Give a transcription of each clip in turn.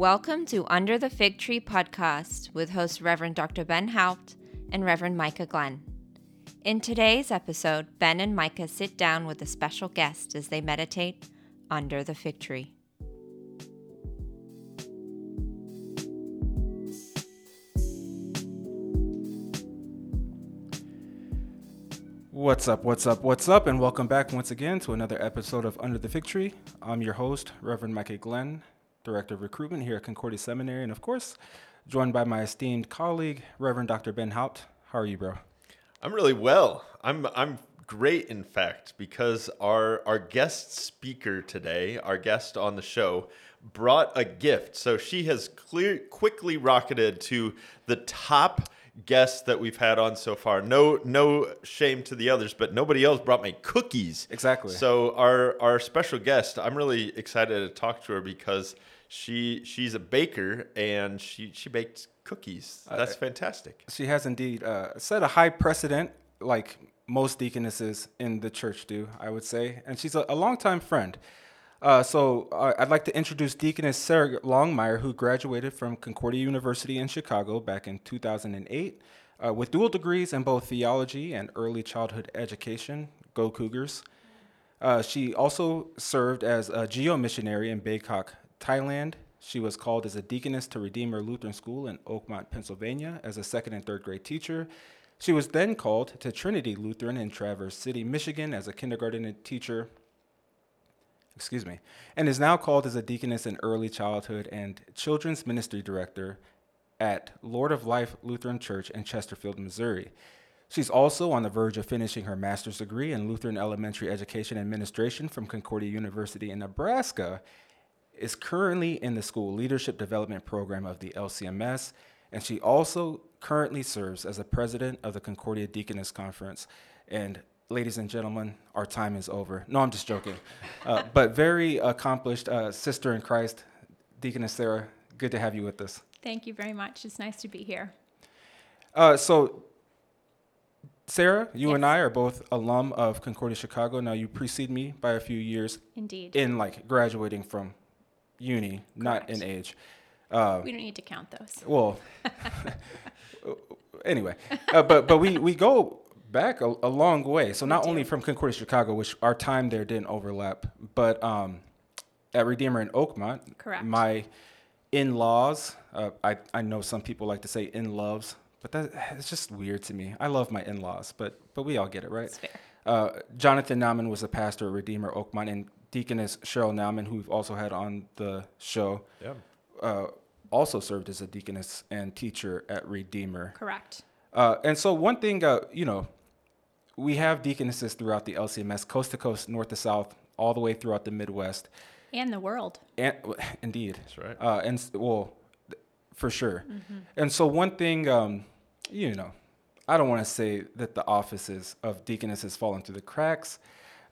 Welcome to Under the Fig Tree podcast with host Reverend Dr. Ben Haupt and Reverend Micah Glenn. In today's episode, Ben and Micah sit down with a special guest as they meditate under the fig tree. What's up, what's up, what's up, and welcome back once again to another episode of Under the Fig Tree. I'm your host, Reverend Micah Glenn, Director of Recruitment here at Concordia Seminary, and of course, joined by my esteemed colleague, Reverend Dr. Ben Haupt. How are you, bro? I'm really well. I'm I'm great, in fact, because our our guest speaker today, our guest on the show, brought a gift. So she has clear quickly rocketed to the top guests that we've had on so far. No no shame to the others, but nobody else brought me cookies. Exactly. So our our special guest, I'm really excited to talk to her because she she's a baker and she she baked cookies. That's fantastic. She has indeed uh, set a high precedent, like most deaconesses in the church do, I would say, and she's a, a longtime friend. Uh, so uh, I'd like to introduce Deaconess Sarah Longmire, who graduated from Concordia University in Chicago back in 2008 uh, with dual degrees in both theology and early childhood education. Go Cougars! Uh, she also served as a geo missionary in Bangkok, Thailand. She was called as a deaconess to Redeemer Lutheran School in Oakmont, Pennsylvania, as a second and third grade teacher. She was then called to Trinity Lutheran in Traverse City, Michigan, as a kindergarten teacher excuse me, and is now called as a deaconess in early childhood and children's ministry director at Lord of Life Lutheran Church in Chesterfield, Missouri. She's also on the verge of finishing her master's degree in Lutheran Elementary Education Administration from Concordia University in Nebraska, is currently in the school leadership development program of the LCMS, and she also currently serves as the president of the Concordia Deaconess Conference. And ladies and gentlemen, our time is over. No, I'm just joking. Uh, but very accomplished uh, sister in Christ, Deaconess Sarah. Good to have you with us. Thank you very much. It's nice to be here. Uh, so, Sarah, you Yes. and I are both alum of Concordia Chicago. Now, you precede me by a few years Indeed. in like graduating from uni, not in age. Uh, we don't need to count those. well, anyway, uh, but but we we go back a, a long way. So not only from Concordia, Chicago, which our time there didn't overlap, but um, at Redeemer in Oakmont, Correct. My in-laws, uh, I I know some people like to say in-loves, but that it's just weird to me. I love my in-laws, but but we all get it, right? It's fair. Uh, Jonathan Nauman was a pastor at Redeemer Oakmont, and Deaconess Cheryl Nauman, who we've also had on the show, Yeah. uh, also served as a deaconess and teacher at Redeemer. Correct. Uh, and so one thing, uh, you know, we have deaconesses throughout the LCMS, coast to coast, north to south, all the way throughout the Midwest. And the world. And indeed, That's right. uh, and well, th- for sure. And so one thing, um, you know, I don't want to say that the offices of deaconesses fallen through the cracks,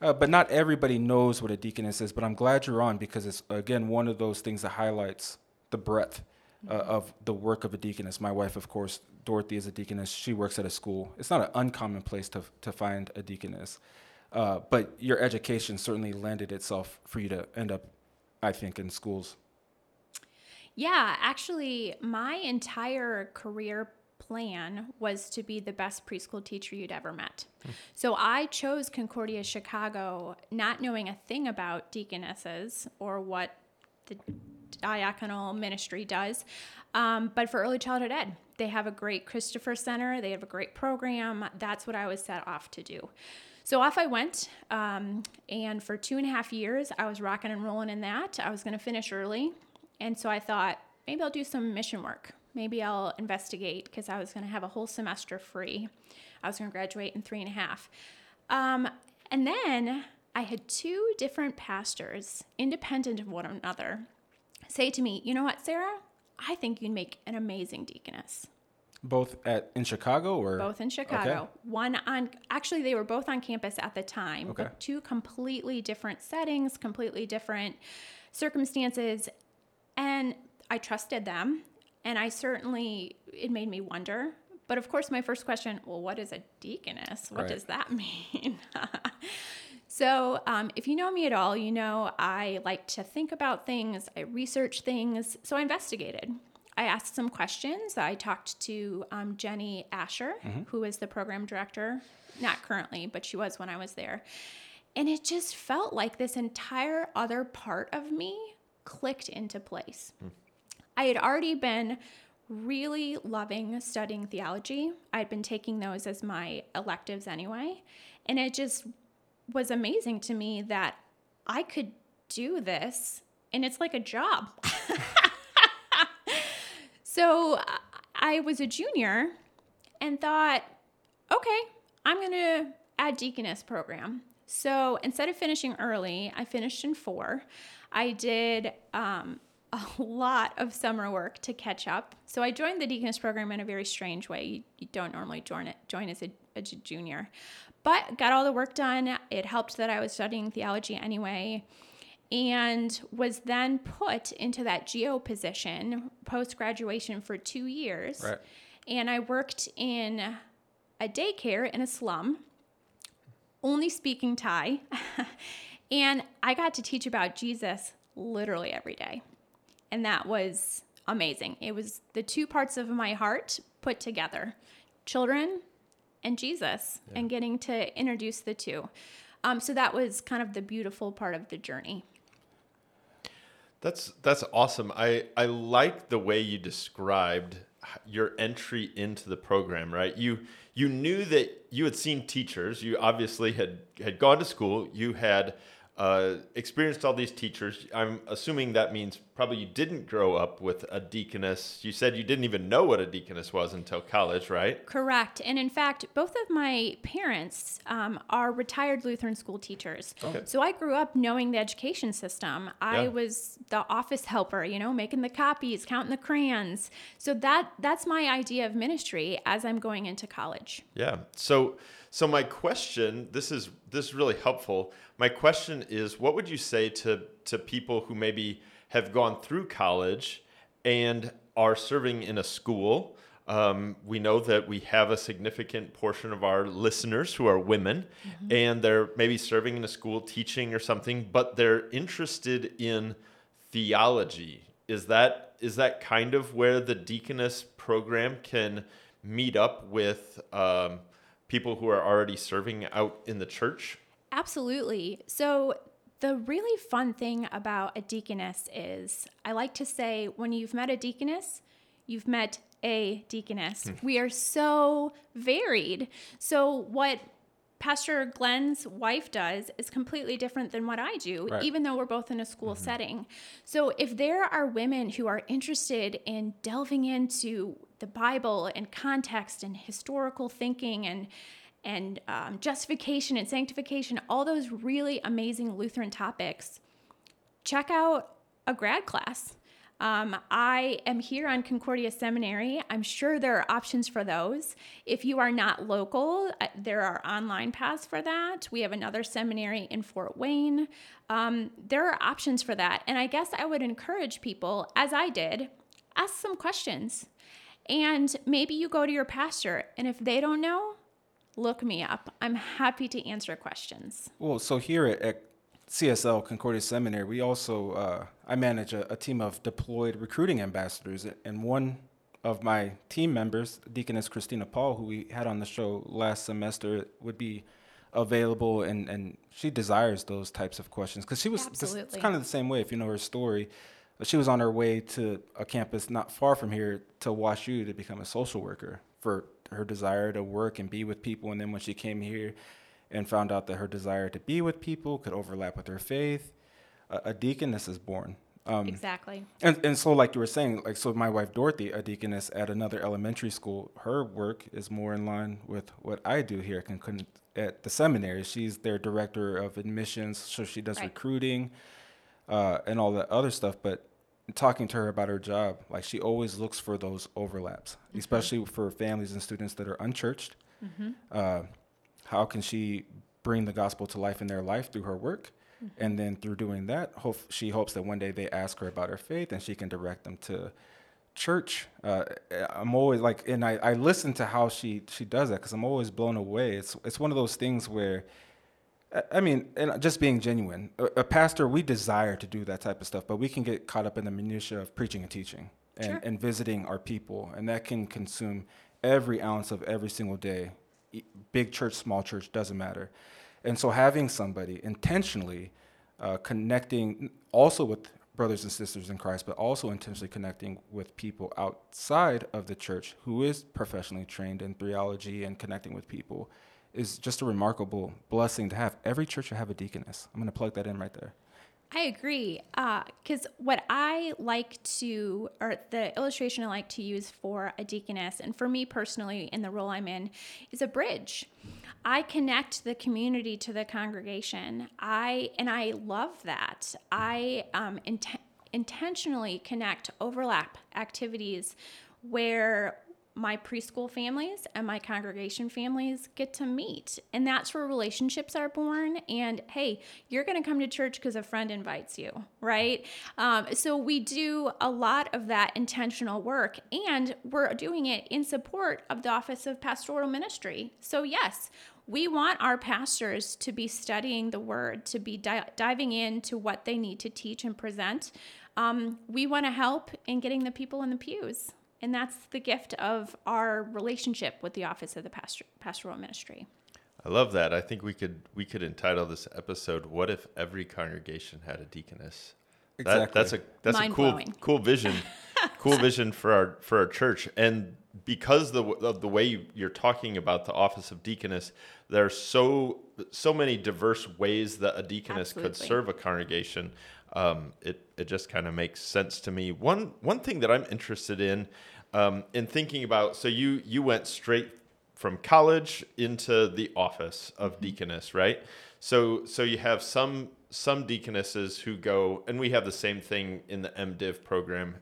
uh, but not everybody knows what a deaconess is. But I'm glad you're on because it's again one of those things that highlights the breadth uh, of the work of a deaconess. My wife, of course, Dorothy is a deaconess. She works at a school. It's not an uncommon place to to find a deaconess. Uh, but your education certainly lended itself for you to end up, I think, in schools. Yeah, actually, my entire career plan was to be the best preschool teacher you'd ever met. So I chose Concordia Chicago not knowing a thing about deaconesses or what the diaconal ministry does, um, but for early childhood ed. They have a great Christopher Center, they have a great program. That's what I was set off to do. So off I went, um, and for two and a half years, I was rocking and rolling in that. I was going to finish early, and so I thought maybe I'll do some mission work. Maybe I'll investigate because I was going to have a whole semester free. I was going to graduate in three and a half. Um, and then I had two different pastors, independent of one another, say to me, You know what, Sarah? I think you'd make an amazing deaconess. Both at in Chicago or Both in Chicago. One on, actually, they were both on campus at the time, Okay. but two completely different settings, completely different circumstances. And I trusted them. And I certainly, it made me wonder. But of course, my first question well, what is a deaconess? What Right. does that mean? So, um, if you know me at all, you know I like to think about things, I research things. So, I investigated. I asked some questions. I talked to um, Jenny Asher, who is the program director, not currently, but she was when I was there. And it just felt like this entire other part of me clicked into place. I had already been really loving studying theology. I'd been taking those as my electives anyway. And it just was amazing to me that I could do this and it's like a job. so I was a junior and thought, okay, I'm going to add deaconess program. So instead of finishing early, I finished in four. I did um, a lot of summer work to catch up. So I joined the deaconess program in a very strange way. You, you don't normally join it join as a, a junior, but got all the work done. It helped that I was studying theology anyway, and was then put into that geo position post graduation for two years. Right. And I worked in a daycare in a slum, only speaking Thai. and I got to teach about Jesus literally every day. And that was amazing. It was the two parts of my heart put together children and Jesus, and getting to introduce the two. Um, so that was kind of the beautiful part of the journey. That's that's awesome. I I like the way you described your entry into the program. Right, you you knew that you had seen teachers. You obviously had had gone to school. You had uh, experienced all these teachers. I'm assuming that means probably you didn't grow up with a deaconess. You said you didn't even know what a deaconess was until college, right? Correct. And in fact, both of my parents um, are retired Lutheran school teachers. Okay. So I grew up knowing the education system. I Yeah. was the office helper, you know, making the copies, counting the crayons. So that that's my idea of ministry as I'm going into college. Yeah. So so my question, this is this is really helpful. My question is what would you say to to people who maybe have gone through college and are serving in a school? Um, we know that we have a significant portion of our listeners who are women, and they're maybe serving in a school teaching or something, but they're interested in theology. Is that is that kind of where the deaconess program can meet up with um, people who are already serving out in the church? Absolutely. So, the really fun thing about a deaconess is I like to say when you've met a deaconess, you've met a deaconess. Hmm. We are so varied. So, what Pastor Glenn's wife does is completely different than what I do, Right. even though we're both in a school mm-hmm. setting. So, if there are women who are interested in delving into the Bible and context and historical thinking and and um, justification and sanctification, all those really amazing Lutheran topics, check out a grad class. Um, I am here on Concordia Seminary. I'm sure there are options for those. If you are not local, uh, there are online paths for that. We have another seminary in Fort Wayne. Um, there are options for that. And I guess I would encourage people, as I did, ask some questions. And maybe you go to your pastor, and if they don't know, look me up. I'm happy to answer questions. Well, so here at, at CSL Concordia Seminary, we also uh, I manage a, a team of deployed recruiting ambassadors, and one of my team members, Deaconess Christina Paul, who we had on the show last semester, would be available, and, and she desires those types of questions because she was this- it's Absolutely. kind of the same way. If you know her story, she was on her way to a campus not far from here to WashU to become a social worker for her desire to work and be with people, and then when she came here and found out that her desire to be with people could overlap with her faith, a, a deaconess is born. Um, Exactly. and, and so, like you were saying, like so, my wife Dorothy, a deaconess at another elementary school, her work is more in line with what I do here at the seminary. She's their director of admissions, so she does Right. recruiting uh, and all that other stuff. But talking to her about her job, like she always looks for those overlaps, especially for families and students that are unchurched. Uh, how can she bring the gospel to life in their life through her work? And then through doing that, hope, she hopes that one day they ask her about her faith and she can direct them to church. Uh, I'm always like, and I, I listen to how she, she does that because I'm always blown away. It's, it's one of those things where I- mean, and just being genuine, a, a pastor, we desire to do that type of stuff, but we can get caught up in the minutia of preaching and teaching and, Sure. and visiting our people, and that can consume every ounce of every single day. Big church, small church, doesn't matter. And so, having somebody intentionally uh, connecting also with brothers and sisters in Christ, but also intentionally connecting with people outside of the church who is professionally trained in theology and connecting with people is just a remarkable blessing to have. Every church should have a deaconess. I'm going to plug that in right there. I agree. Because what I like to, or the illustration I like to use for a deaconess, and for me personally, in the role I'm in, is a bridge. I connect the community to the congregation. I and I love that. I um, int- intentionally connect overlap activities where my preschool families and my congregation families get to meet. And that's where relationships are born. And hey, you're going to come to church because a friend invites you, right? Um, so we do a lot of that intentional work, and we're doing it in support of the Office of Pastoral Ministry. So, yes, we want our pastors to be studying the word, to be di- diving into what they need to teach and present. Um, we want to help in getting the people in the pews. And that's the gift of our relationship with the Office of the Pastor- Pastoral Ministry. I love that. I think we could we could entitle this episode "What if every congregation had a deaconess?" That, that's a that's a cool Mind-blowing. cool vision, cool vision for our for our church. And because the of the way you're talking about the office of deaconess, there are so so many diverse ways that a deaconess could serve a congregation. Um, it it just kind of makes sense to me. One one thing that I'm interested in um, in thinking about. So you you went straight from college into the office of deaconess, right? So so you have some some deaconesses who go, and we have the same thing in the MDiv program.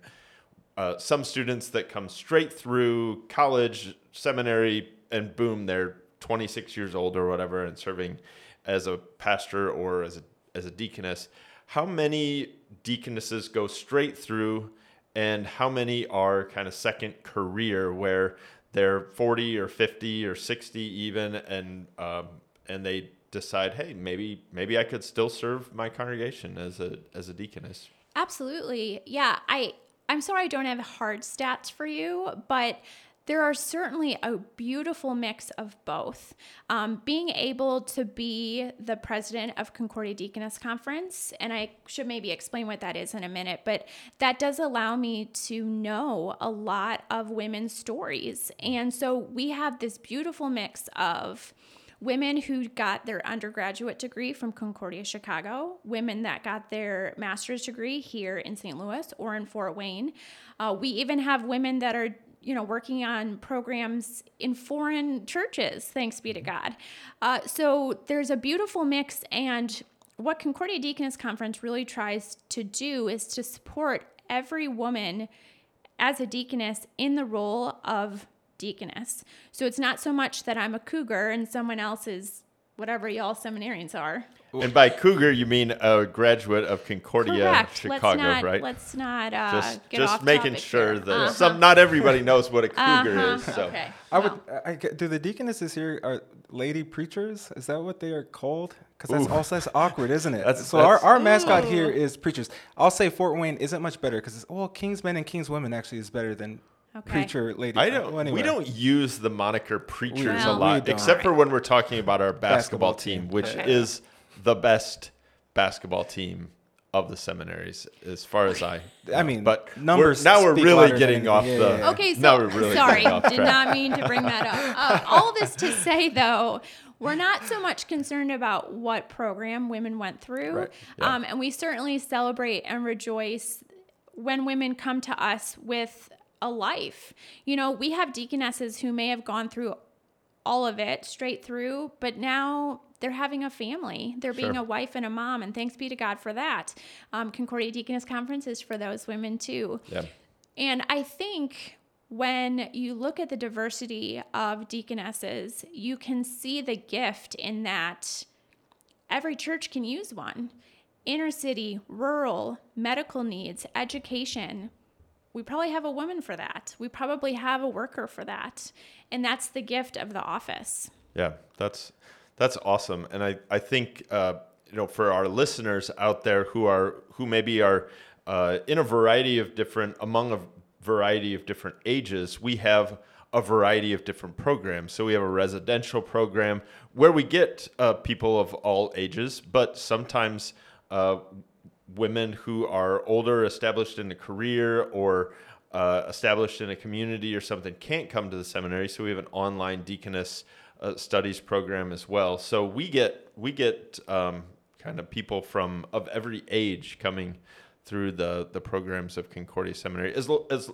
Uh, some students that come straight through college, seminary, and boom, they're 26 years old or whatever, and serving as a pastor or as a as a deaconess. How many deaconesses go straight through, and how many are kind of second career where they're 40 or 50 or 60 even, and um, and they decide, hey, maybe maybe I could still serve my congregation as a as a deaconess. Absolutely. Yeah, I I'm sorry I don't have hard stats for you, but there are certainly a beautiful mix of both. Um, being able to be the president of Concordia Deaconess Conference, and I should maybe explain what that is in a minute, but that does allow me to know a lot of women's stories. And so we have this beautiful mix of women who got their undergraduate degree from Concordia Chicago, women that got their master's degree here in St. Louis or in Fort Wayne. Uh, we even have women that are you know working on programs in foreign churches thanks be to god uh, so there's a beautiful mix and what concordia deaconess conference really tries to do is to support every woman as a deaconess in the role of deaconess. So it's not so much that I'm a cougar and someone else is whatever y'all seminarians are. And by cougar, you mean a graduate of Concordia, Correct. Chicago, let's not, right? Let's not uh, just get just off making topic sure here. that Uh-huh. some not everybody knows what a cougar Uh-huh. is. So Okay. I would. I, do the deaconesses here are lady preachers? Is that what they are called? Because that's Ooh. also that's awkward, isn't it? That's- so our, that's- our mascot Ooh. here is preachers. I'll say Fort Wayne isn't much better because well, Kingsmen and Kingswomen actually is better than Okay. preacher lady. I don't. Well, anyway. We don't use the moniker preachers a lot, except for when we're talking about our basketball, Basketball team, team. which Okay. is the best basketball team of the seminaries, as far as I. I mean, but we're- numbers now we're really louder than getting off anything. the. Yeah, yeah, yeah. Okay, so now we're really sorry, off did not mean to bring that up. Uh, all this to say, though, we're not so much concerned about what program women went through, Right, yeah. um, and we certainly celebrate and rejoice when women come to us with a life. You know, we have deaconesses who may have gone through all of it straight through, but now they're having a family. They're being Sure. a wife and a mom, and thanks be to God for that. Um, Concordia Deaconess Conference is for those women too. Yeah. And I think when you look at the diversity of deaconesses, you can see the gift in that every church can use one. Inner city, rural, medical needs, education. We probably have a woman for that. We probably have a worker for that. And that's the gift of the office. Yeah, that's That's awesome, and I I think uh, you know for our listeners out there who are who maybe are uh, in a variety of different among a variety of different ages, we have a variety of different programs. So we have a residential program where we get uh, people of all ages, but sometimes uh, women who are older, established in a career, or uh, established in a community or something can't come to the seminary. So we have an online deaconess uh, studies program as well. So we get we get um, kind of people from of every age coming through the the programs of Concordia Seminary as as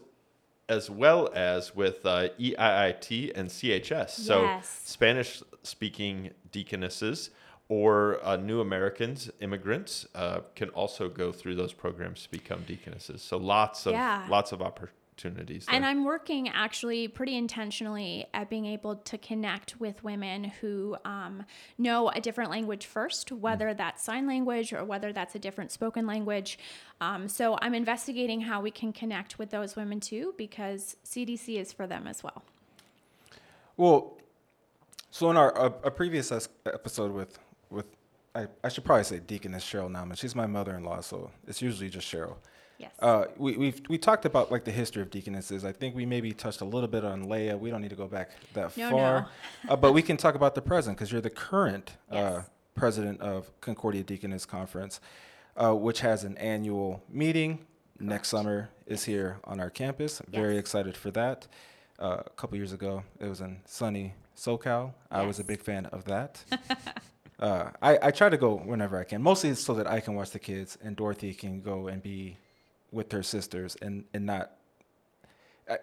as well as with uh, EIIT and CHS. So Yes. Spanish speaking deaconesses or uh, new Americans, immigrants, uh, can also go through those programs to become deaconesses. So lots of Yeah. lots of opportunities. And. I'm working actually pretty intentionally at being able to connect with women who um, know a different language first, whether that's sign language or whether that's a different spoken language. Um, so I'm investigating how we can connect with those women too, because CDC is for them as well. Well, so in our a, a previous episode with with I, I should probably say Deaconess Cheryl Nauman. She's my mother-in-law, so it's usually just Cheryl. Yes. Uh, we we've, we talked about like the history of deaconesses. I think we maybe touched a little bit on Leah. We don't need to go back that No, far, uh, but we can talk about the present because you're the current uh, president of Concordia Deaconess Conference, uh, which has an annual meeting next summer. Is here on our campus. Very excited for that. Uh, a couple years ago, it was in sunny SoCal. I was a big fan of that. uh, I, I try to go whenever I can, mostly so that I can watch the kids and Dorothy can go and be with her sisters and, and not. I,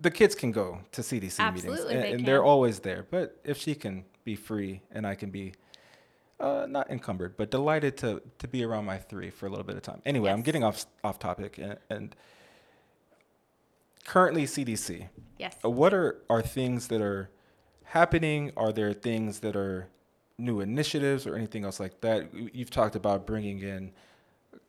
the kids can go to CDC meetings and, they and they're always there. But if she can be free and I can be uh, not encumbered, but delighted to, to be around my three for a little bit of time. Anyway, I'm getting off off topic and, and currently CDC. yes. Uh, What are are things that are happening? Are there things that are new initiatives or anything else like that? You- You've talked about bringing in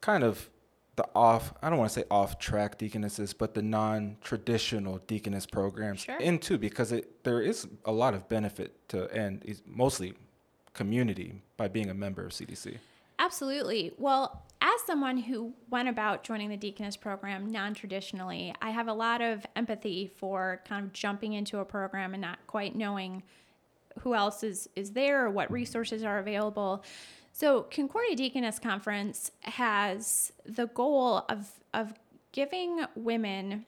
kind of the off I don't want to say off track deaconesses, but the non traditional deaconess programs Sure. into because it there is a lot of benefit to and is mostly community by being a member of CDC. Absolutely. Well, as someone who went about joining the Deaconess program non traditionally, I have a lot of empathy for kind of jumping into a program and not quite knowing who else is, is there or what resources are available. So, Concordia Deaconess Conference has the goal of, of giving women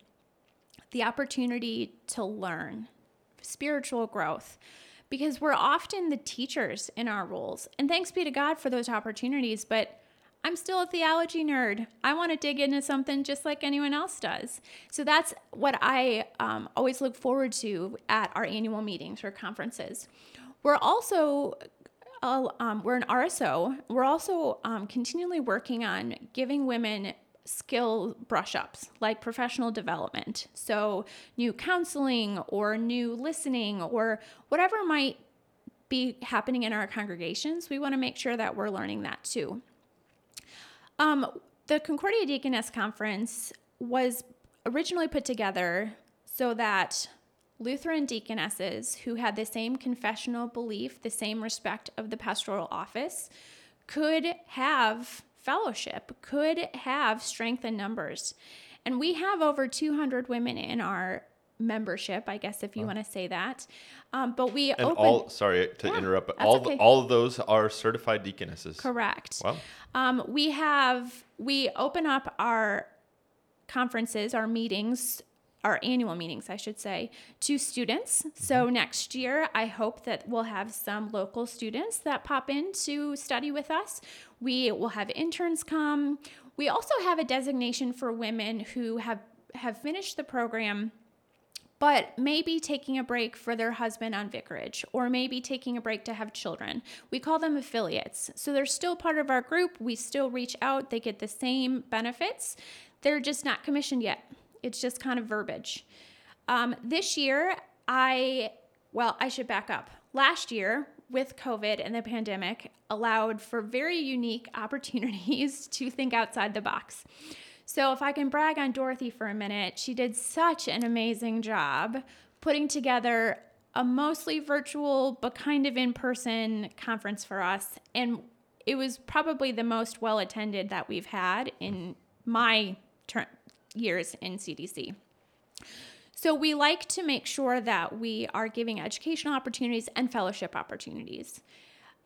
the opportunity to learn spiritual growth because we're often the teachers in our roles. And thanks be to God for those opportunities, but I'm still a theology nerd. I want to dig into something just like anyone else does. So that's what I um, always look forward to at our annual meetings or conferences. We're also uh, um, we're an RSO. We're also um, continually working on giving women skill brush ups like professional development. So, new counseling or new listening or whatever might be happening in our congregations, we want to make sure that we're learning that too. Um, the Concordia Deaconess Conference was originally put together so that Lutheran deaconesses who had the same confessional belief, the same respect of the pastoral office, could have fellowship, could have strength in numbers. And we have over 200 women in our membership, I guess, if you want to say that. Um, but we and open. all sorry to Yeah, interrupt, but all okay. all of those are certified deaconesses. Correct. Wow. Um, we have we open up our conferences, our meetings, our annual meetings, I should say, to students. So next year, I hope that we'll have some local students that pop in to study with us. We will have interns come. We also have a designation for women who have have finished the program but maybe taking a break for their husband on vicarage or maybe taking a break to have children. We call them affiliates. So they're still part of our group. We still reach out, they get the same benefits. They're just not commissioned yet. It's just kind of verbiage. Um, this year, I, well, I should back up. Last year, with COVID and the pandemic, allowed for very unique opportunities to think outside the box. So, if I can brag on Dorothy for a minute, she did such an amazing job putting together a mostly virtual but kind of in person conference for us. And it was probably the most well attended that we've had in my ter- years in CDC. So we like to make sure that we are giving educational opportunities and fellowship opportunities.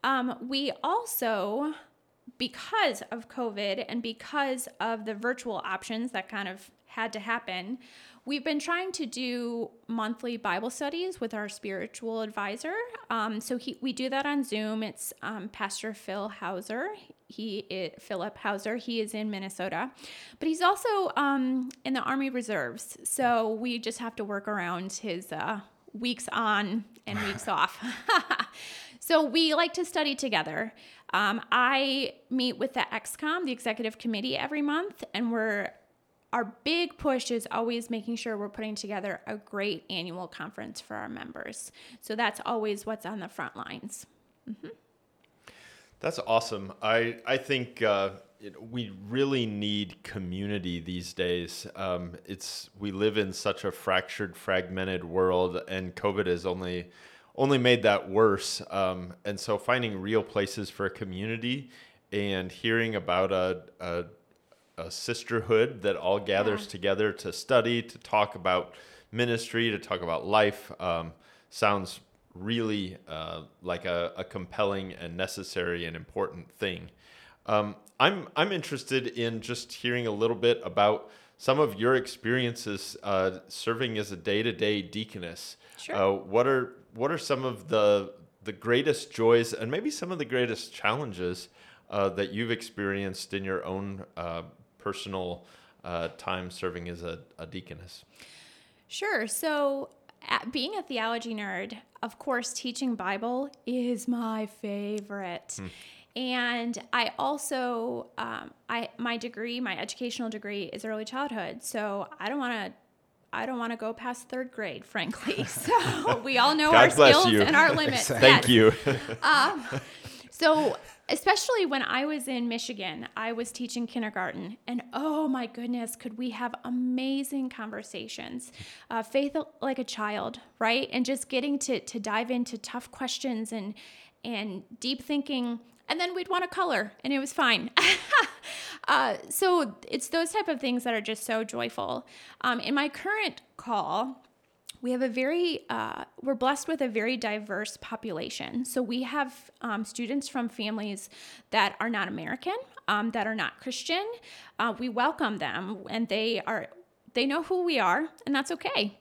Um, we also, because of COVID and because of the virtual options that kind of had to happen, we've been trying to do monthly Bible studies with our spiritual advisor. Um, so he, we do that on Zoom. It's um, Pastor Phil Hauser. He is, Philip Hauser. He is in Minnesota, but he's also um, in the Army Reserves. So we just have to work around his uh, weeks on and weeks off. so we like to study together. Um, I meet with the XCOM, the executive committee, every month, and we're our big push is always making sure we're putting together a great annual conference for our members. So that's always what's on the front lines. Mm-hmm. That's awesome. I I think uh, it, we really need community these days. Um, it's we live in such a fractured, fragmented world, and COVID has only only made that worse. Um, and so, finding real places for a community and hearing about a, a a sisterhood that all gathers yeah. together to study, to talk about ministry, to talk about life. Um, sounds really uh, like a, a, compelling and necessary and important thing. Um, I'm I'm interested in just hearing a little bit about some of your experiences uh, serving as a day-to-day deaconess. Sure. Uh, what are what are some of the the greatest joys and maybe some of the greatest challenges uh, that you've experienced in your own uh, personal uh, time serving as a, a deaconess? Sure. So, being a theology nerd, of course, teaching Bible is my favorite. Hmm. And I also, um, I my degree, my educational degree is early childhood. So I don't want to I don't want to go past third grade, frankly. So we all know our skills you. and our limits. Thank you. um, so especially when I was in Michigan, I was teaching kindergarten, and oh my goodness, could we have amazing conversations? Uh, faith like a child, right? And just getting to to dive into tough questions and and deep thinking, and then we'd want to color, and it was fine. uh, so it's those type of things that are just so joyful. Um, in my current call we have a very uh, we're blessed with a very diverse population so we have um, students from families that are not american um, that are not christian uh, we welcome them and they are they know who we are and that's okay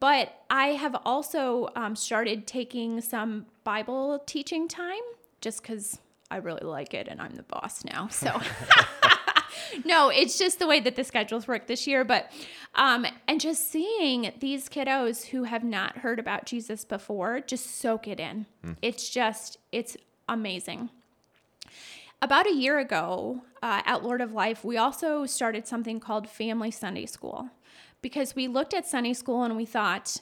but i have also um, started taking some bible teaching time just because i really like it and i'm the boss now so no, it's just the way that the schedules work this year. But, um, and just seeing these kiddos who have not heard about Jesus before, just soak it in. Mm. It's just, it's amazing. About a year ago uh, at Lord of Life, we also started something called Family Sunday School because we looked at Sunday school and we thought,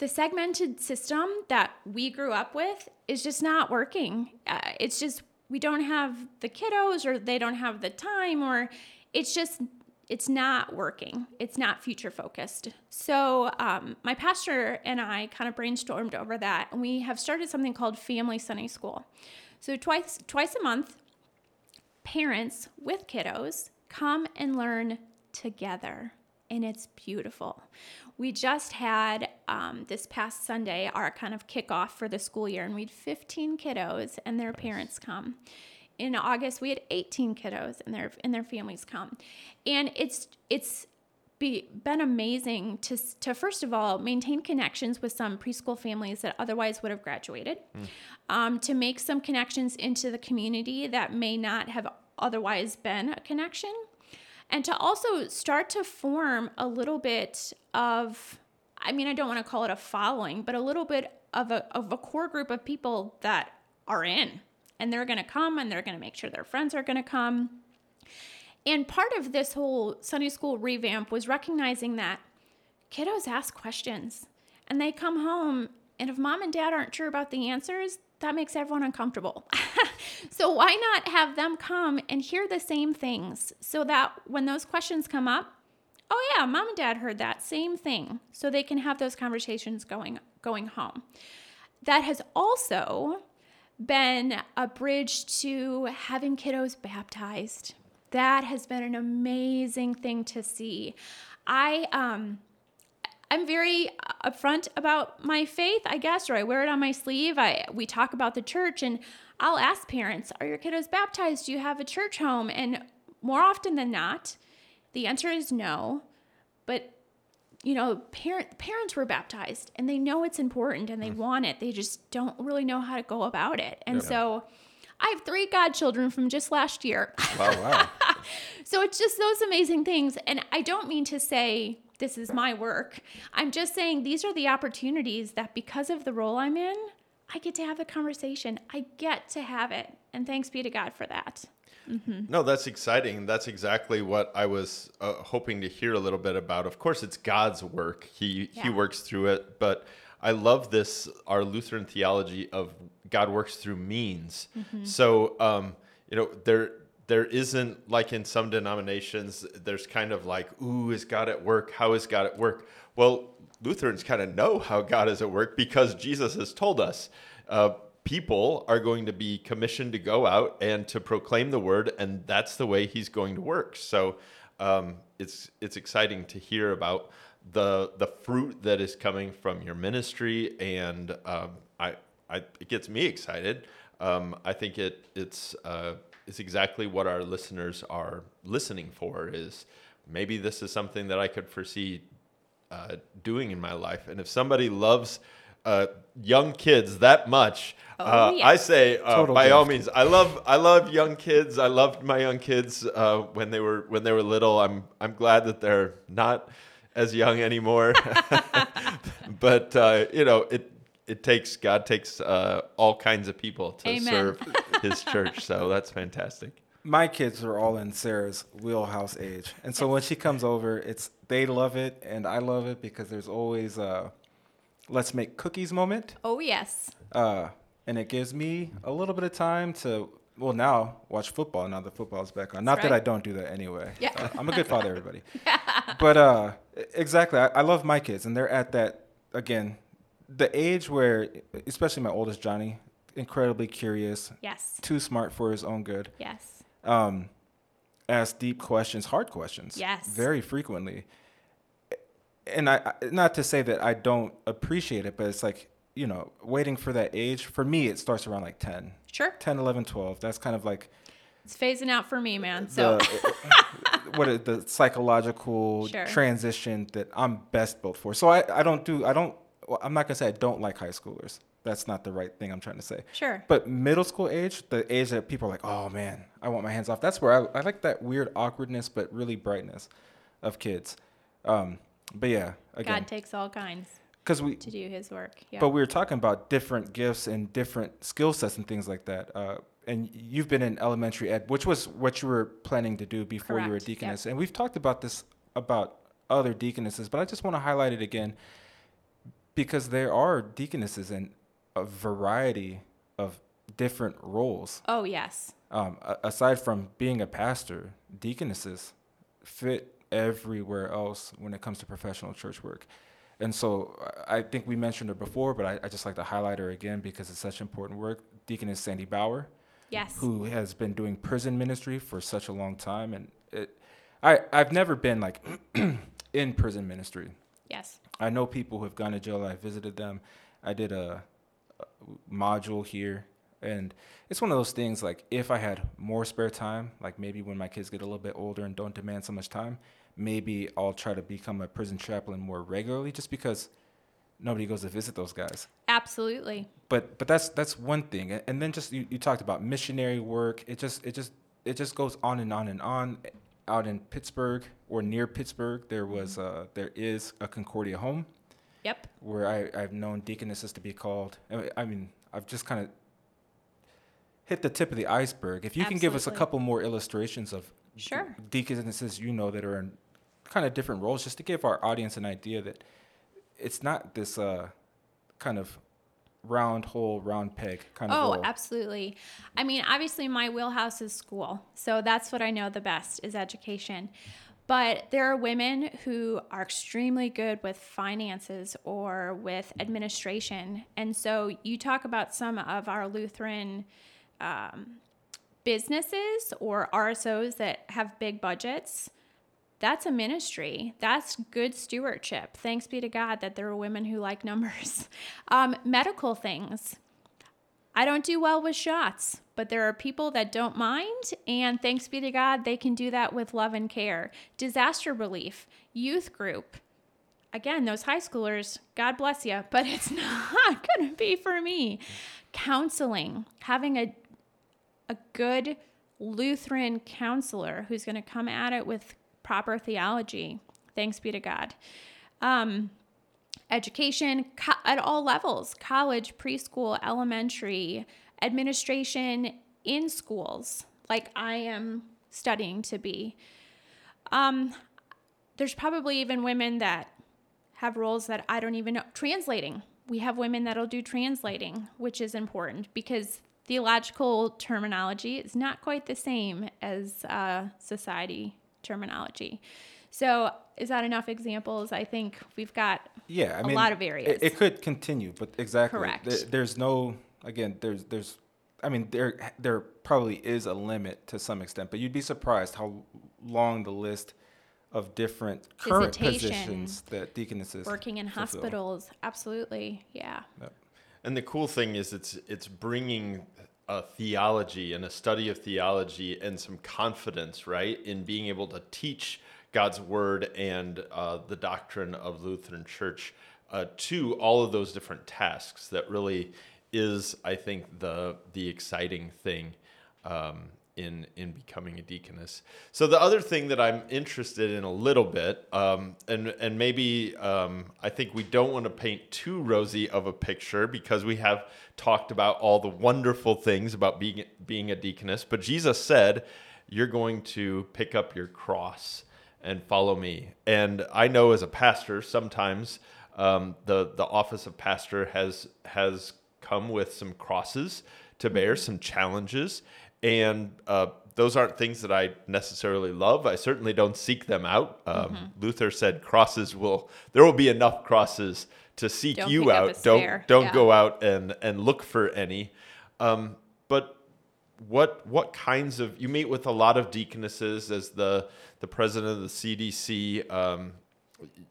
the segmented system that we grew up with is just not working. Uh, it's just we don't have the kiddos or they don't have the time or it's just it's not working it's not future focused so um, my pastor and i kind of brainstormed over that and we have started something called family sunday school so twice twice a month parents with kiddos come and learn together and it's beautiful. We just had um, this past Sunday our kind of kickoff for the school year, and we had 15 kiddos and their parents come. In August, we had 18 kiddos and their and their families come, and it's it's be, been amazing to to first of all maintain connections with some preschool families that otherwise would have graduated, mm. um, to make some connections into the community that may not have otherwise been a connection and to also start to form a little bit of I mean, I don't want to call it a following, but a little bit of a, of a core group of people that are in and they're going to come and they're going to make sure their friends are going to come. And part of this whole Sunday school revamp was recognizing that kiddos ask questions and they come home, and if mom and dad aren't sure about the answers, that makes everyone uncomfortable. so why not have them come and hear the same things so that when those questions come up, oh yeah, mom and dad heard that same thing. So they can have those conversations going going home. That has also been a bridge to having kiddos baptized. That has been an amazing thing to see. I um I'm very upfront about my faith, I guess, or I wear it on my sleeve. I we talk about the church and I'll ask parents, "Are your kiddos baptized? Do you have a church home?" And more often than not, the answer is no. But you know, parent parents were baptized and they know it's important and they mm. want it. They just don't really know how to go about it. And Yeah. so I have three godchildren from just last year. Oh, wow, wow. So it's just those amazing things. And I don't mean to say this is my work. I'm just saying these are the opportunities that because of the role I'm in, I get to have the conversation. I get to have it. And thanks be to God for that. No, that's exciting. That's exactly what I was uh, hoping to hear a little bit about. Of course, it's God's work. He he works through it, but I love this our Lutheran theology of God works through means. So, um, you know, there there isn't like in some denominations there's kind of like, "Ooh, is God at work? How is God at work?" Well, Lutherans kind of know how God is at work because Jesus has told us. Uh, people are going to be commissioned to go out and to proclaim the word, and that's the way he's going to work. So um, it's it's exciting to hear about the the fruit that is coming from your ministry, and um, I, I it gets me excited. Um, I think it it's uh, it's exactly what our listeners are listening for. Is maybe this is something that I could foresee uh, doing in my life. And if somebody loves uh, young kids that much, uh, yeah. I say uh, Total by all means. I love I love young kids. I loved my young kids uh, when they were when they were little. I'm I'm glad that they're not as young anymore. but uh, you know it. It takes God takes uh, all kinds of people to Amen. serve His church, so that's fantastic. My kids are all in Sarah's wheelhouse age, and so when she comes over, it's they love it and I love it because there's always a let's make cookies moment. Oh, yes. uh, and it gives me a little bit of time to well now watch football now that football's back on not that i don't do that anyway Yeah. Uh, i'm a good father everybody yeah. but uh exactly I, I love my kids and they're at that again the age where especially my oldest johnny incredibly curious Yes. too smart for his own good Yes. um ask deep questions hard questions Yes. very frequently and I not to say that I don't appreciate it, but it's like, you know, waiting for that age. For me, it starts around like 10, Sure. 10, 11, 12. That's kind of like It's phasing out for me, man. So, the, what is the psychological Sure. transition that I'm best built for. So I, I don't do, I don't, well, I'm not going to say I don't like high schoolers. That's not the right thing I'm trying to say. sure. But middle school age, the age that people are like, oh man, I want my hands off. That's where I, I like that weird awkwardness, but really brightness of kids. Um, but yeah, again, God takes all kinds because we, to do his work. Yeah. but we were talking about different gifts and different skill sets and things like that. Uh, and you've been in elementary ed, which was what you were planning to do before you were a Correct, yep. deaconess. And we've talked about this about other deaconesses, but I just want to highlight it again because there are deaconesses in a variety of different roles. oh, yes. Um, aside from being a pastor, deaconesses fit everywhere else when it comes to professional church work. And so I think we mentioned her before, but I, I just like to highlight her again because it's such important work. Deaconess Sandy Bauer, Yes. who has been doing prison ministry for such a long time, and it, I I've never been like in prison ministry. Yes. I know people who have gone to jail. I visited them. I did a, a module here, and it's one of those things. Like if I had more spare time, like maybe when my kids get a little bit older and don't demand so much time, maybe I'll try to become a prison chaplain more regularly, just because nobody goes to visit those guys. Absolutely. But but that's that's one thing, and then just you, you talked about missionary work. It just it just it just goes on and on and on. Out in Pittsburgh or near Pittsburgh, there was uh, there is a Concordia home Yep. where I, I've known deaconesses to be called. I- I mean, I've just kind of hit the tip of the iceberg. If you can give us a couple more illustrations of Sure. deaconesses you know that are in kind of different roles, just to give our audience an idea that it's not this uh, kind of round hole, round peg kind of Oh, absolutely. I mean, obviously, my wheelhouse is school. So that's what I know the best is education. but there are women who are extremely good with finances or with administration. And so you talk about some of our Lutheran um, businesses or RSOs that have big budgets. That's a ministry. That's good stewardship. Thanks be to God that there are women who like numbers. Um, medical things. I don't do well with shots, but there are people that don't mind, and thanks be to God, they can do that with love and care. Disaster relief, youth group. Again, those high schoolers, God bless you, but it's not going to be for me. Counseling, having a a good Lutheran counselor who's going to come at it with proper theology. Thanks be to God. Um, education co- at all levels college, preschool, elementary, administration in schools, like I am studying to be. Um, there's probably even women that have roles that I don't even know. Translating. We have women that'll do translating, which is important because theological terminology is not quite the same as uh, society terminology. So, is that enough examples? I think we've got yeah, I a mean, a lot of areas. It, it could continue, but exactly. Correct. There, there's no again. There's there's. I mean, there there probably is a limit to some extent, but you'd be surprised how long the list of different current Visitation, positions that deaconesses Working in fulfill. hospitals, absolutely, yeah. Yep. And the cool thing is, it's it's bringing a theology and a study of theology and some confidence, right, in being able to teach God's word and uh, the doctrine of Lutheran Church uh, to all of those different tasks. That really is, I think, the the exciting thing. Um, in in becoming a deaconess. So the other thing that I'm interested in a little bit, um, and and maybe um, I think we don't want to paint too rosy of a picture because we have talked about all the wonderful things about being being a deaconess. But Jesus said, "You're going to pick up your cross and follow me." And I know as a pastor, sometimes um, the the office of pastor has has come with some crosses to bear, some challenges and uh, those aren't things that I necessarily love. I certainly don't seek them out. Um, Mm-hmm. Luther said crosses will there will be enough crosses to seek Don't you pick up a out. Don't don't Yeah. go out and and look for any. Um, but what what kinds of you meet with a lot of deaconesses as the the president of the CDC um,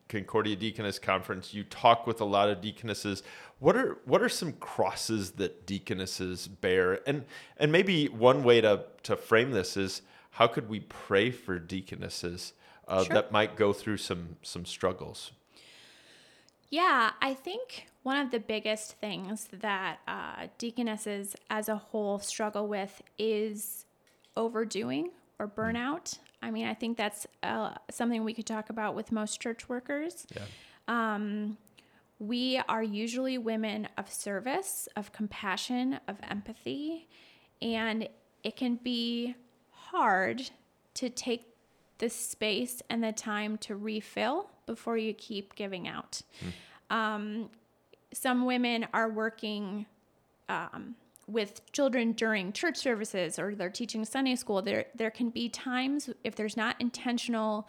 Concordia Deaconess Conference. You talk with a lot of deaconesses. What are what are some crosses that deaconesses bear? And and maybe one way to to frame this is how could we pray for deaconesses uh, Sure. that might go through some some struggles? Yeah, I think one of the biggest things that uh, deaconesses as a whole struggle with is overdoing or burnout. I mean, I think that's uh, something we could talk about with most church workers. Yeah. Um, we are usually women of service, of compassion, of empathy, and it can be hard to take the space and the time to refill before you keep giving out. Um, some women are working um, with children during church services or they're teaching Sunday school. There, there can be times if there's not intentional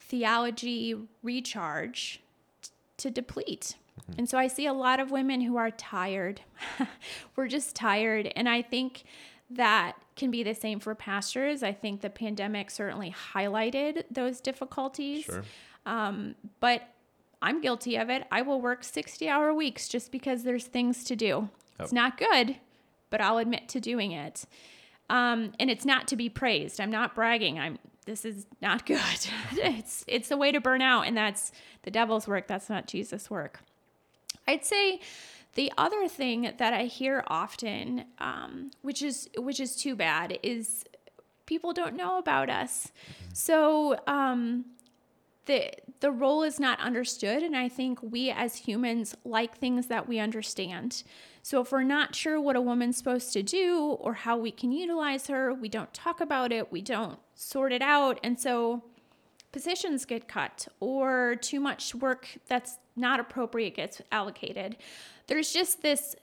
theology recharge t- to deplete. And so I see a lot of women who are tired. We're just tired. And I think that can be the same for pastors. I think the pandemic certainly highlighted those difficulties. Sure. Um, but I'm guilty of it. I will work 60 hour weeks just because there's things to do. It's not good, but I'll admit to doing it. Um, and it's not to be praised. I'm not bragging. I'm this is not good. it's it's a way to burn out, and that's the devil's work. That's not Jesus' work. I'd say the other thing that I hear often, um, which is which is too bad, is people don't know about us. So um, the the role is not understood, and I think we as humans like things that we understand. So if we're not sure what a woman's supposed to do or how we can utilize her, we don't talk about it, we don't sort it out, and so positions get cut or too much work that's not appropriate gets allocated. There's just this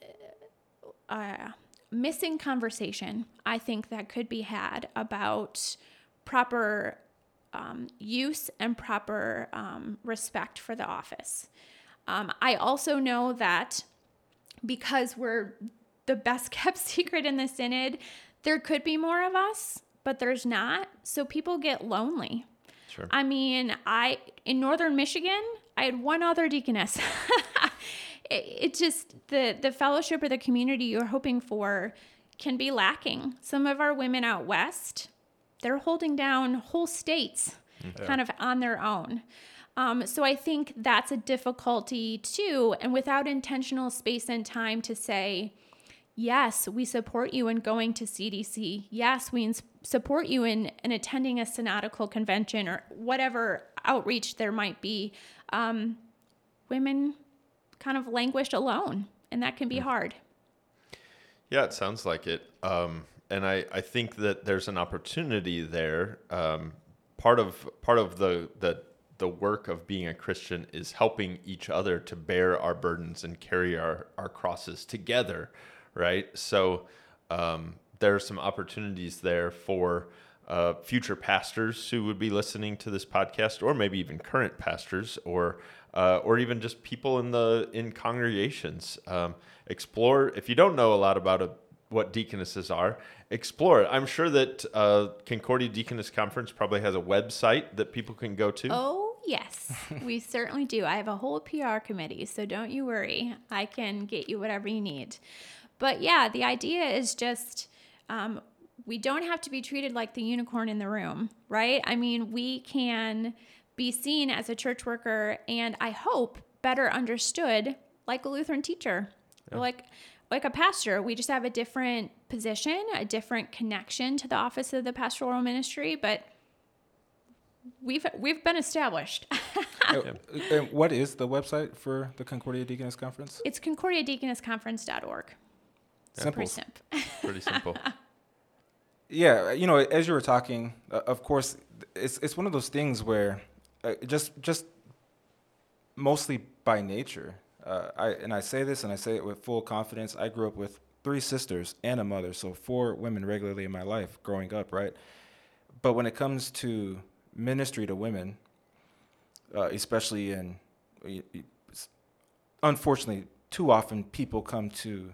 uh, missing conversation, I think, that could be had about proper um, use and proper um, respect for the office. Um, I also know that because we're the best kept secret in the synod, there could be more of us, but there's not. So people get lonely. Sure. I mean, I in northern Michigan, I had one other deaconess. it, it just the the fellowship or the community you're hoping for can be lacking. Some of our women out west, they're holding down whole states mm. kind of on their own. Um, so I think that's a difficulty too. And without intentional space and time to say, yes, we support you in going to CDC. Yes, we ins- support you in, in attending a synodical convention or whatever outreach there might be. Um, women kind of languish alone, and that can be hard. Yeah, it sounds like it. Um, and I, I think that there's an opportunity there. Um, part of part of the, the the work of being a Christian is helping each other to bear our burdens and carry our, our crosses together, right? So um, there are some opportunities there for uh, future pastors who would be listening to this podcast, or maybe even current pastors, or uh, or even just people in the in congregations. Um, explore if you don't know a lot about a, what deaconesses are, explore it. I'm sure that uh, Concordia Deaconess Conference probably has a website that people can go to. Oh, yes, we certainly do. I have a whole PR committee, so don't you worry. I can get you whatever you need. But yeah, the idea is just um, we don't have to be treated like the unicorn in the room, right? I mean, we can be seen as a church worker and I hope better understood like a Lutheran teacher or like like a pastor. We just have a different position, a different connection to the office of the pastoral ministry, but we've we've been established. And what is the website for the Concordia Deaconess Conference? it's concordiadeaconessconference.org. Simple. Pretty simple. Pretty simple. Yeah, you know, as you were talking, uh, of course, it's it's one of those things where uh, just just mostly by nature, uh, I and I say this and I say it with full confidence. I grew up with three sisters and a mother, so four women regularly in my life growing up, right? But when it comes to ministry to women, uh, especially in, y- y- s- unfortunately, too often people come to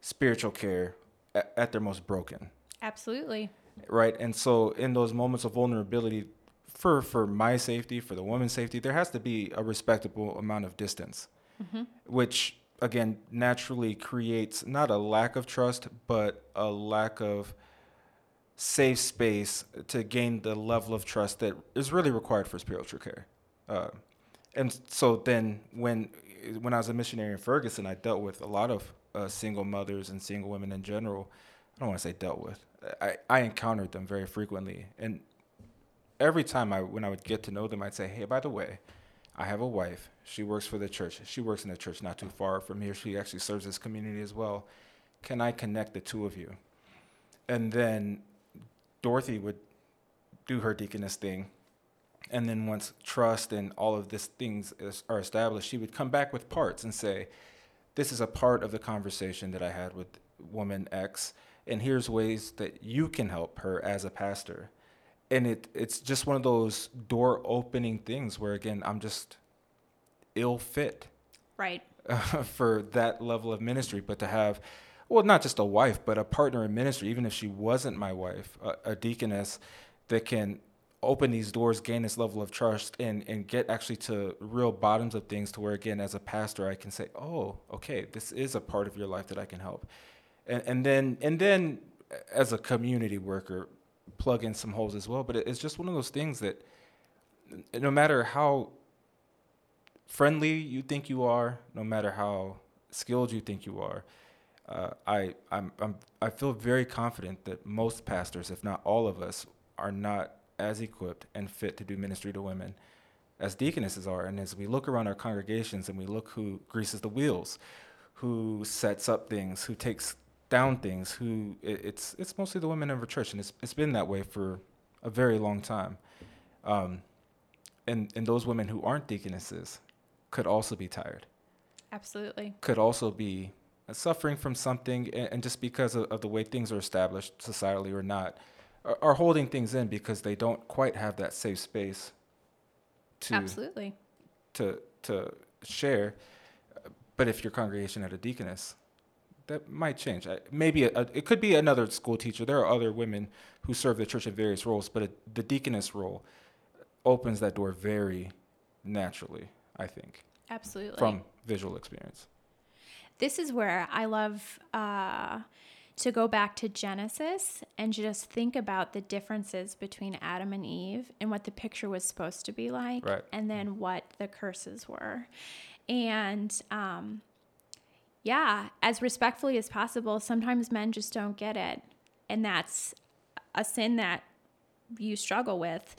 spiritual care at, at their most broken Absolutely. right? And so in those moments of vulnerability, for for my safety, for the woman's safety, there has to be a respectable amount of distance, which again naturally creates not a lack of trust, but a lack of safe space to gain the level of trust that is really required for spiritual care. Uh, and so then when when I was a missionary in Ferguson, I dealt with a lot of uh, single mothers and single women in general. I don't want to say dealt with. I, I encountered them very frequently, and every time I when I would get to know them, I'd say, "Hey, by the way, I have a wife. She works for the church. She works in a church not too far from here. She actually serves this community as well. Can I connect the two of you?" And then Dorothy would do her deaconess thing, and then once trust and all of these things is, are established, she would come back with parts and say, "This is a part of the conversation that I had with woman X, and here's ways that you can help her as a pastor." And it it's just one of those door opening things where again I'm just ill fit Right. for that level of ministry, but to have, well, not just a wife, but a partner in ministry, even if she wasn't my wife, a, a deaconess that can open these doors, gain this level of trust, and and get actually to real bottoms of things, to where again, as a pastor, I can say, oh, okay, this is a part of your life that I can help, and and then and then as a community worker, plug in some holes as well. But it's just one of those things that, no matter how friendly you think you are, no matter how skilled you think you are, uh, I I'm, I'm I feel very confident that most pastors, if not all of us, are not as equipped and fit to do ministry to women as deaconesses are. And as we look around our congregations and we look who greases the wheels, who sets up things, who takes down things, who it, it's it's mostly the women of our church, and it's it's been that way for a very long time. Um, and and those women who aren't deaconesses could also be tired, Absolutely. could also be suffering from something, and, just because of, of the way things are established societally or not, are, holding things in because they don't quite have that safe space to Absolutely. to to share. But if your congregation had a deaconess, that might change. Maybe a, it could be another school teacher. There are other women who serve the church in various roles, but a, the deaconess role opens that door very naturally. I think Absolutely. from visual experience. This is where I love uh, to go back to Genesis and just think about the differences between Adam and Eve and what the picture was supposed to be like, Right. and then what the curses were. And um, yeah, as respectfully as possible, sometimes men just don't get it. And that's a sin that you struggle with.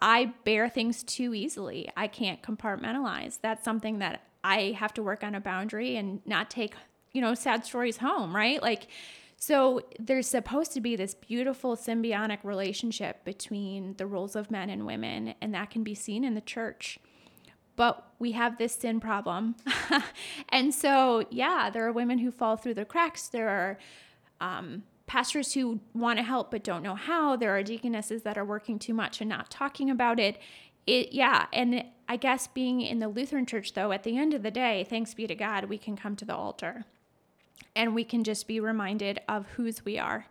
I bear things too easily. I can't compartmentalize. That's something that I have to work on a boundary and not take, you know, sad stories home, right? Like, so there's supposed to be this beautiful symbiotic relationship between the roles of men and women, and that can be seen in the church. But we have this sin problem. and so, yeah, there are women who fall through the cracks. There are um, pastors who want to help but don't know how. There are deaconesses that are working too much and not talking about it. It yeah, and I guess being in the Lutheran church though, at the end of the day, thanks be to God, we can come to the altar. And we can just be reminded of whose we are.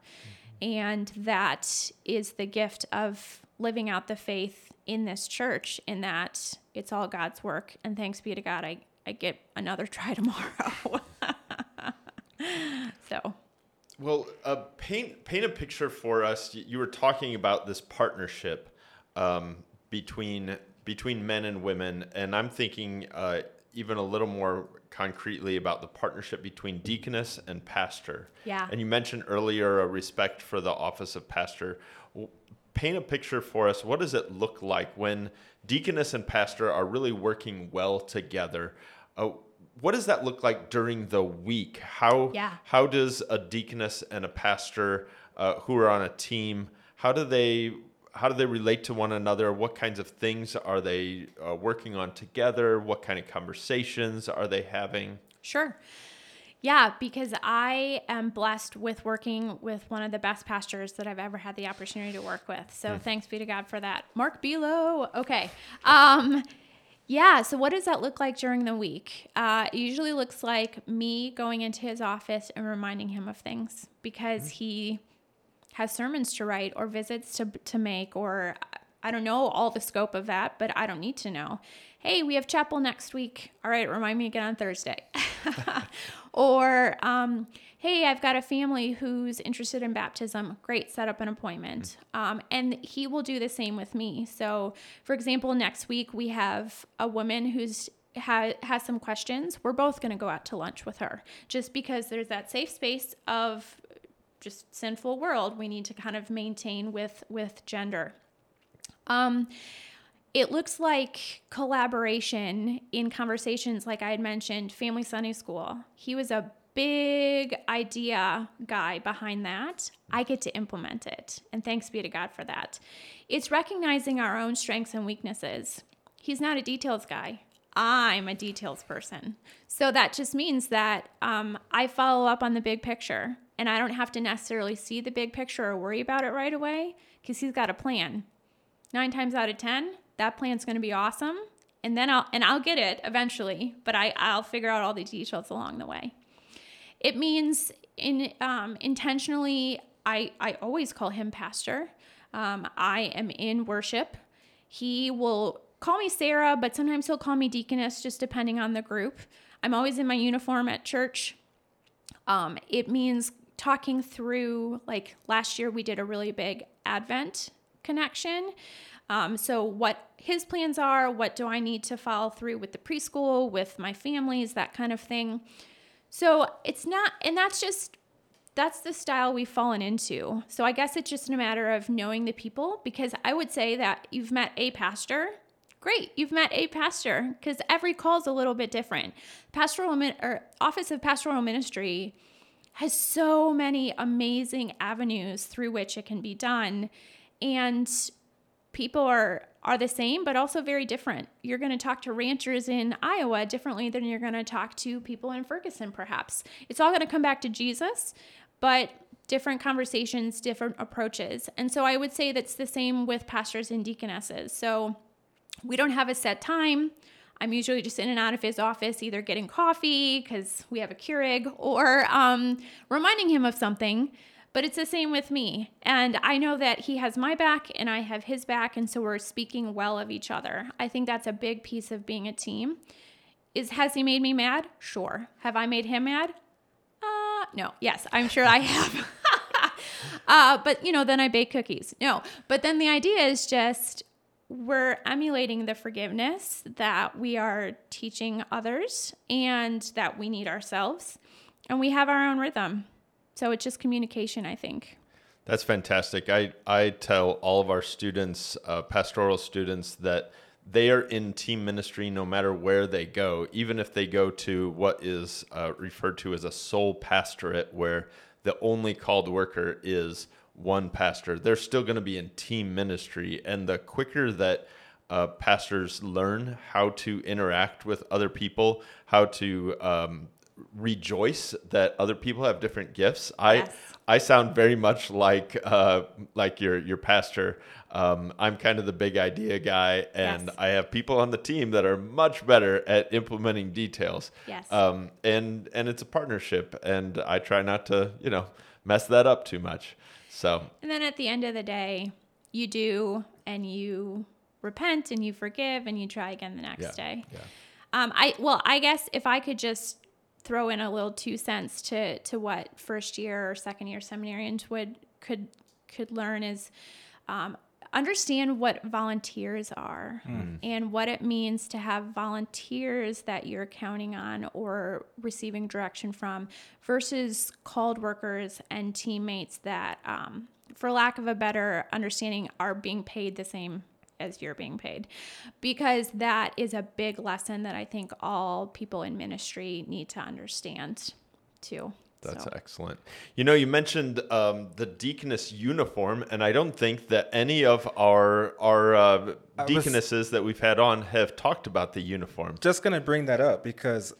And that is the gift of living out the faith in this church in that it's all God's work. And thanks be to God, I, I get another try tomorrow. so Well, uh, paint paint a picture for us. You, were talking about this partnership um, between between men and women, and I'm thinking uh, even a little more concretely about the partnership between deaconess and pastor. Yeah. And you mentioned earlier a respect for the office of pastor. Paint a picture for us. What does it look like when deaconess and pastor are really working well together? Uh, what does that look like during the week? How Yeah. how does a deaconess and a pastor uh, who are on a team how do they how do they relate to one another what kinds of things are they uh, working on together what kind of conversations are they having Sure. Yeah, because I am blessed with working with one of the best pastors that I've ever had the opportunity to work with. So thanks be to God for that. Mark Belo. Okay. Um, yeah. So what does that look like during the week? Uh, it usually looks like me going into his office and reminding him of things because he has sermons to write or visits to, to make or I don't know all the scope of that, but I don't need to know. Hey, we have chapel next week. All right, remind me again on Thursday. or, um, hey, I've got a family who's interested in baptism. Great, set up an appointment. Um, and he will do the same with me. So, for example, next week we have a woman who's ha- has some questions. We're both going to go out to lunch with her just because there's that safe space of just sinful world we need to kind of maintain with with gender. Um it looks like collaboration in conversations like i had mentioned family sunday school. He was a big idea guy behind that. I get to implement it and thanks be to god for that. It's recognizing our own strengths and weaknesses. He's not a details guy. I'm a details person. So that just means that um, i follow up on the big picture and i don't have to necessarily see the big picture or worry about it right away because he's got a plan. Nine times out of ten that plan's going to be awesome and then i'll and i'll get it eventually but I, i'll figure out all the details along the way. It means in um, intentionally I, I always call him pastor. Um, i am in worship. He will call me sarah but sometimes he'll call me deaconess just depending on the group. I'm always in my uniform at church. Um, it means talking through, like last year, we did a really big Advent connection. Um, so, what his plans are, what do I need to follow through with the preschool, with my families, that kind of thing. So, it's not, and that's just, that's the style we've fallen into. So, I guess it's just a matter of knowing the people because I would say that you've met a pastor great you've met a pastor because every call is a little bit different pastoral or office of pastoral ministry has so many amazing avenues through which it can be done and people are are the same but also very different you're going to talk to ranchers in iowa differently than you're going to talk to people in ferguson perhaps it's all going to come back to jesus but different conversations, different approaches. And so I would say that's the same with pastors and deaconesses. So we don't have a set time. I'm usually just in and out of his office, either getting coffee because we have a Keurig or um, reminding him of something. But it's the same with me. And I know that he has my back and I have his back. And so we're speaking well of each other. I think that's a big piece of being a team. Is has he made me mad? Sure. Have I made him mad? Uh, no. Yes, I'm sure I have. uh, but you know, then I bake cookies. No. But then the idea is just we're emulating the forgiveness that we are teaching others and that we need ourselves. And we have our own rhythm. So it's just communication, I think. That's fantastic. I, I tell all of our students, uh, pastoral students, that they are in team ministry no matter where they go, even if they go to what is uh, referred to as a sole pastorate, where the only called worker is one pastor. They're still going to be in team ministry. And the quicker that uh, pastors learn how to interact with other people, how to um, rejoice that other people have different gifts. I Yes. I sound very much like uh, like your your pastor. Um, I'm kind of the big idea guy, and Yes. I have people on the team that are much better at implementing details. Yes. Um, and and it's a partnership, and I try not to you know mess that up too much. So And then at the end of the day, you do and you repent and you forgive and you try again the next Yeah, day. yeah. Um, I well, I guess if I could just throw in a little two cents to to what first year or second year seminarians would could could learn is um, understand what volunteers are and what it means to have volunteers that you're counting on or receiving direction from versus called workers and teammates that um, for lack of a better understanding are being paid the same as you're being paid because that is a big lesson that I think all people in ministry need to understand too. That's So- excellent. You know, you mentioned um, the deaconess uniform, and I don't think that any of our our uh, was- deaconesses that we've had on have talked about the uniform. Just gonna bring that up because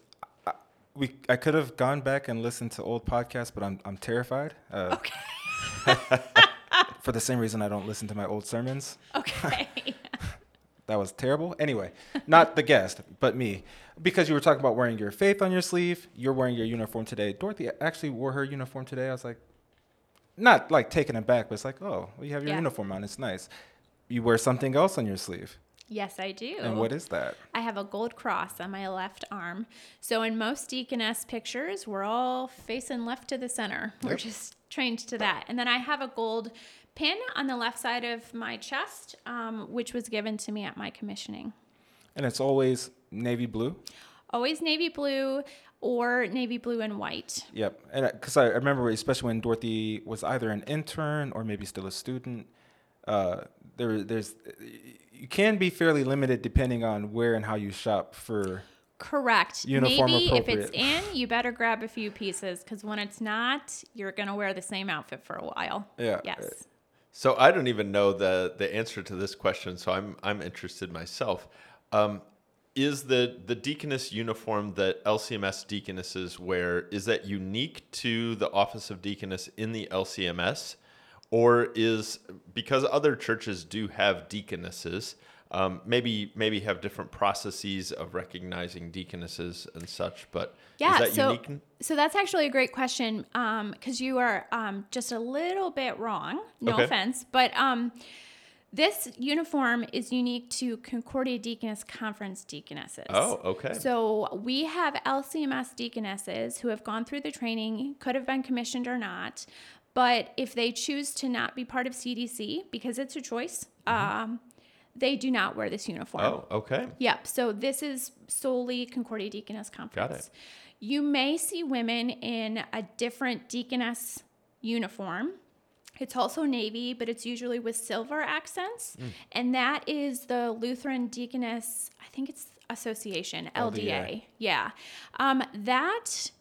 I, we I could have gone back and listened to old podcasts, but I'm I'm terrified. Uh, Okay. for the same reason I don't listen to my old sermons. Okay. That was terrible. Anyway, not the guest, but me. Because you were talking about wearing your faith on your sleeve, you're wearing your uniform today. Dorothy actually wore her uniform today. I was like, not like taken aback, but it's like, oh, well, you have your Yeah. uniform on. It's nice. You wear something else on your sleeve. yes, I do. And what is that? I have a gold cross on my left arm. So in most deaconess pictures, we're all facing left to the center. We're just trained to that. And then I have a gold pin on the left side of my chest, um, which was given to me at my commissioning. And it's always navy blue. Always navy blue or navy blue and white. Yep. And because I remember, especially when Dorothy was either an intern or maybe still a student, uh, there, there's, you can be fairly limited depending on where and how you shop for. Correct. Uniform Maybe if it's in, you better grab a few pieces because when it's not, you're going to wear the same outfit for a while. Yeah. Yes. So I don't even know the the answer to this question, so I'm I'm interested myself. Um, is the the deaconess uniform that LCMS deaconesses wear is that unique to the office of deaconess in the LCMS, or is because other churches do have deaconesses? Um, maybe maybe have different processes of recognizing deaconesses and such, but Yeah, is that so unique? so that's actually a great question because you are um, just a little bit wrong. No Okay. offense, but um, this uniform is unique to Concordia Deaconess Conference deaconesses. Oh, okay. So we have LCMS deaconesses who have gone through the training, could have been commissioned or not, but if they choose to not be part of CDC because it's a choice, um, they do not wear this uniform. Oh, okay. Yep. So this is solely Concordia Deaconess Conference. Got it. You may see women in a different deaconess uniform. It's also navy, but it's usually with silver accents. Mm. And that is the Lutheran Deaconess, I think it's Association, LDA. LDA. Yeah. Um, that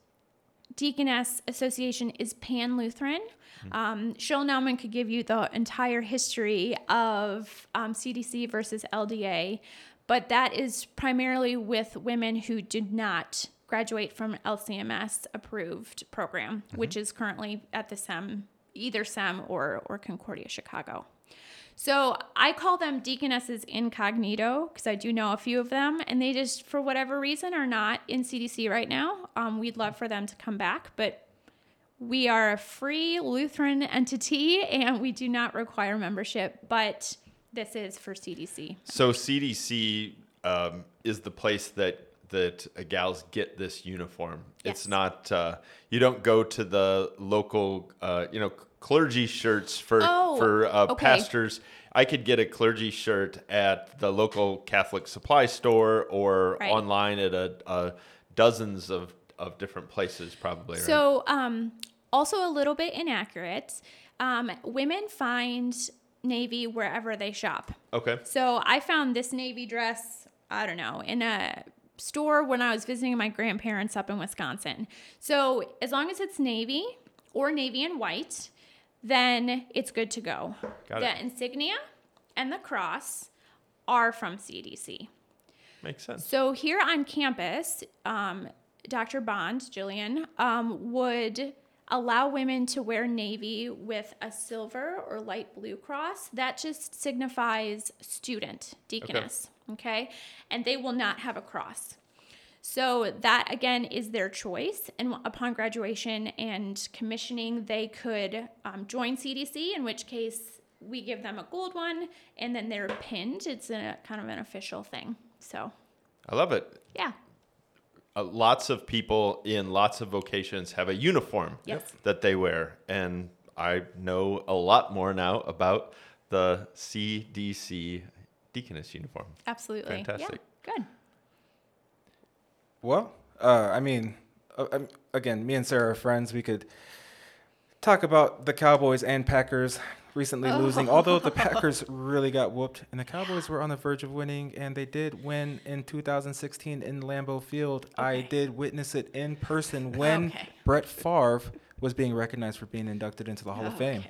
Deaconess Association is Pan Lutheran. Um, Cheryl Naumann could give you the entire history of um, CDC versus LDA, but that is primarily with women who did not graduate from LCMS approved program, which is currently at the SEM either SEM or, or Concordia Chicago. So I call them deaconesses incognito because I do know a few of them, and they just, for whatever reason, are not in CDC right now. Um, we'd love for them to come back, but we are a free Lutheran entity and we do not require membership, but this is for CDC. So CDC um, is the place that that uh, gals get this uniform. Yes. It's not uh, you don't go to the local uh, you know clergy shirts for Oh, for uh, okay. pastors. I could get a clergy shirt at the local Catholic supply store or Right. online at a, a dozens of, of different places probably. right? So, um, also a little bit inaccurate. Um, women find navy wherever they shop. okay. So I found this navy dress, I don't know, in a store when I was visiting my grandparents up in Wisconsin. So as long as it's navy or navy and white, then it's good to go. Got the it. insignia and the cross are from CDC. Makes sense. So here on campus, um, Dr. Bond, Gillian, um, would allow women to wear navy with a silver or light blue cross. That just signifies student, deaconess. Okay. And they will not have a cross. So that again is their choice. And upon graduation and commissioning, they could um, join CDC, in which case we give them a gold one and then they're pinned. It's a kind of an official thing. So I love it. yeah. Uh, lots of people in lots of vocations have a uniform Yes. that they wear. And I know a lot more now about the CDC deaconess uniform. Absolutely. Fantastic. Yeah, good. Well, uh, I mean, uh, um, again, me and Sarah are friends. We could talk about the Cowboys and Packers recently oh. losing, although the Packers really got whooped, and the Cowboys were on the verge of winning, and they did win in 2016 in Lambeau Field. I did witness it in person when Okay. Brett Favre was being recognized for being inducted into the Hall of oh, Fame.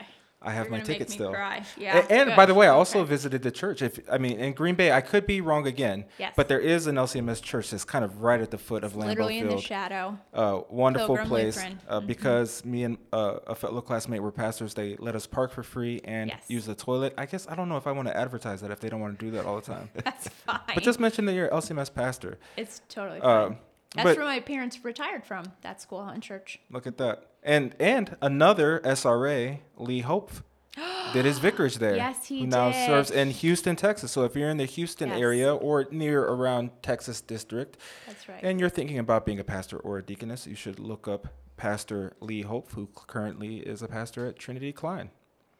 I have You're my ticket still. cry. Yeah. and good. by the way, I also Okay. visited the church. If I mean in Green Bay, I could be wrong again. Yes. But there is an LCMS church that's kind of right at the foot of Lambeau literally in the shadow. uh, wonderful Pilgrim place. Uh, Mhm. because me and uh, a fellow classmate were pastors, they let us park for free and Yes. use the toilet. I guess I don't know if I want to advertise that if they don't want to do that all the time. That's fine. but just mention that you're LCMS pastor. it's totally fine. Um, That's but where my parents retired from. That school and church. look at that. And and another SRA, Lee Hope, did his vicarage there. Yes, he who now did. serves in Houston, Texas. So if you're in the Houston Yes. area or near around Texas district, That's right. and you're thinking about being a pastor or a deaconess, you should look up Pastor Lee Hope, who currently is a pastor at Trinity Klein.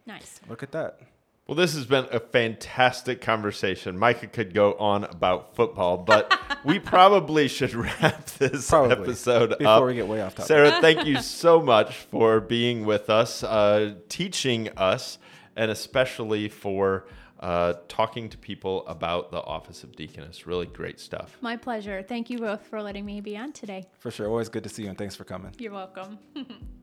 nice. Look at that. Well, this has been a fantastic conversation. Micah could go on about football, but we probably should wrap this Probably, episode before up. we get way off topic. Sarah, thank you so much for being with us, uh, teaching us, and especially for uh, talking to people about the office of deaconess. Really great stuff. My pleasure. Thank you both for letting me be on today. For sure. Always good to see you, and thanks for coming. You're welcome.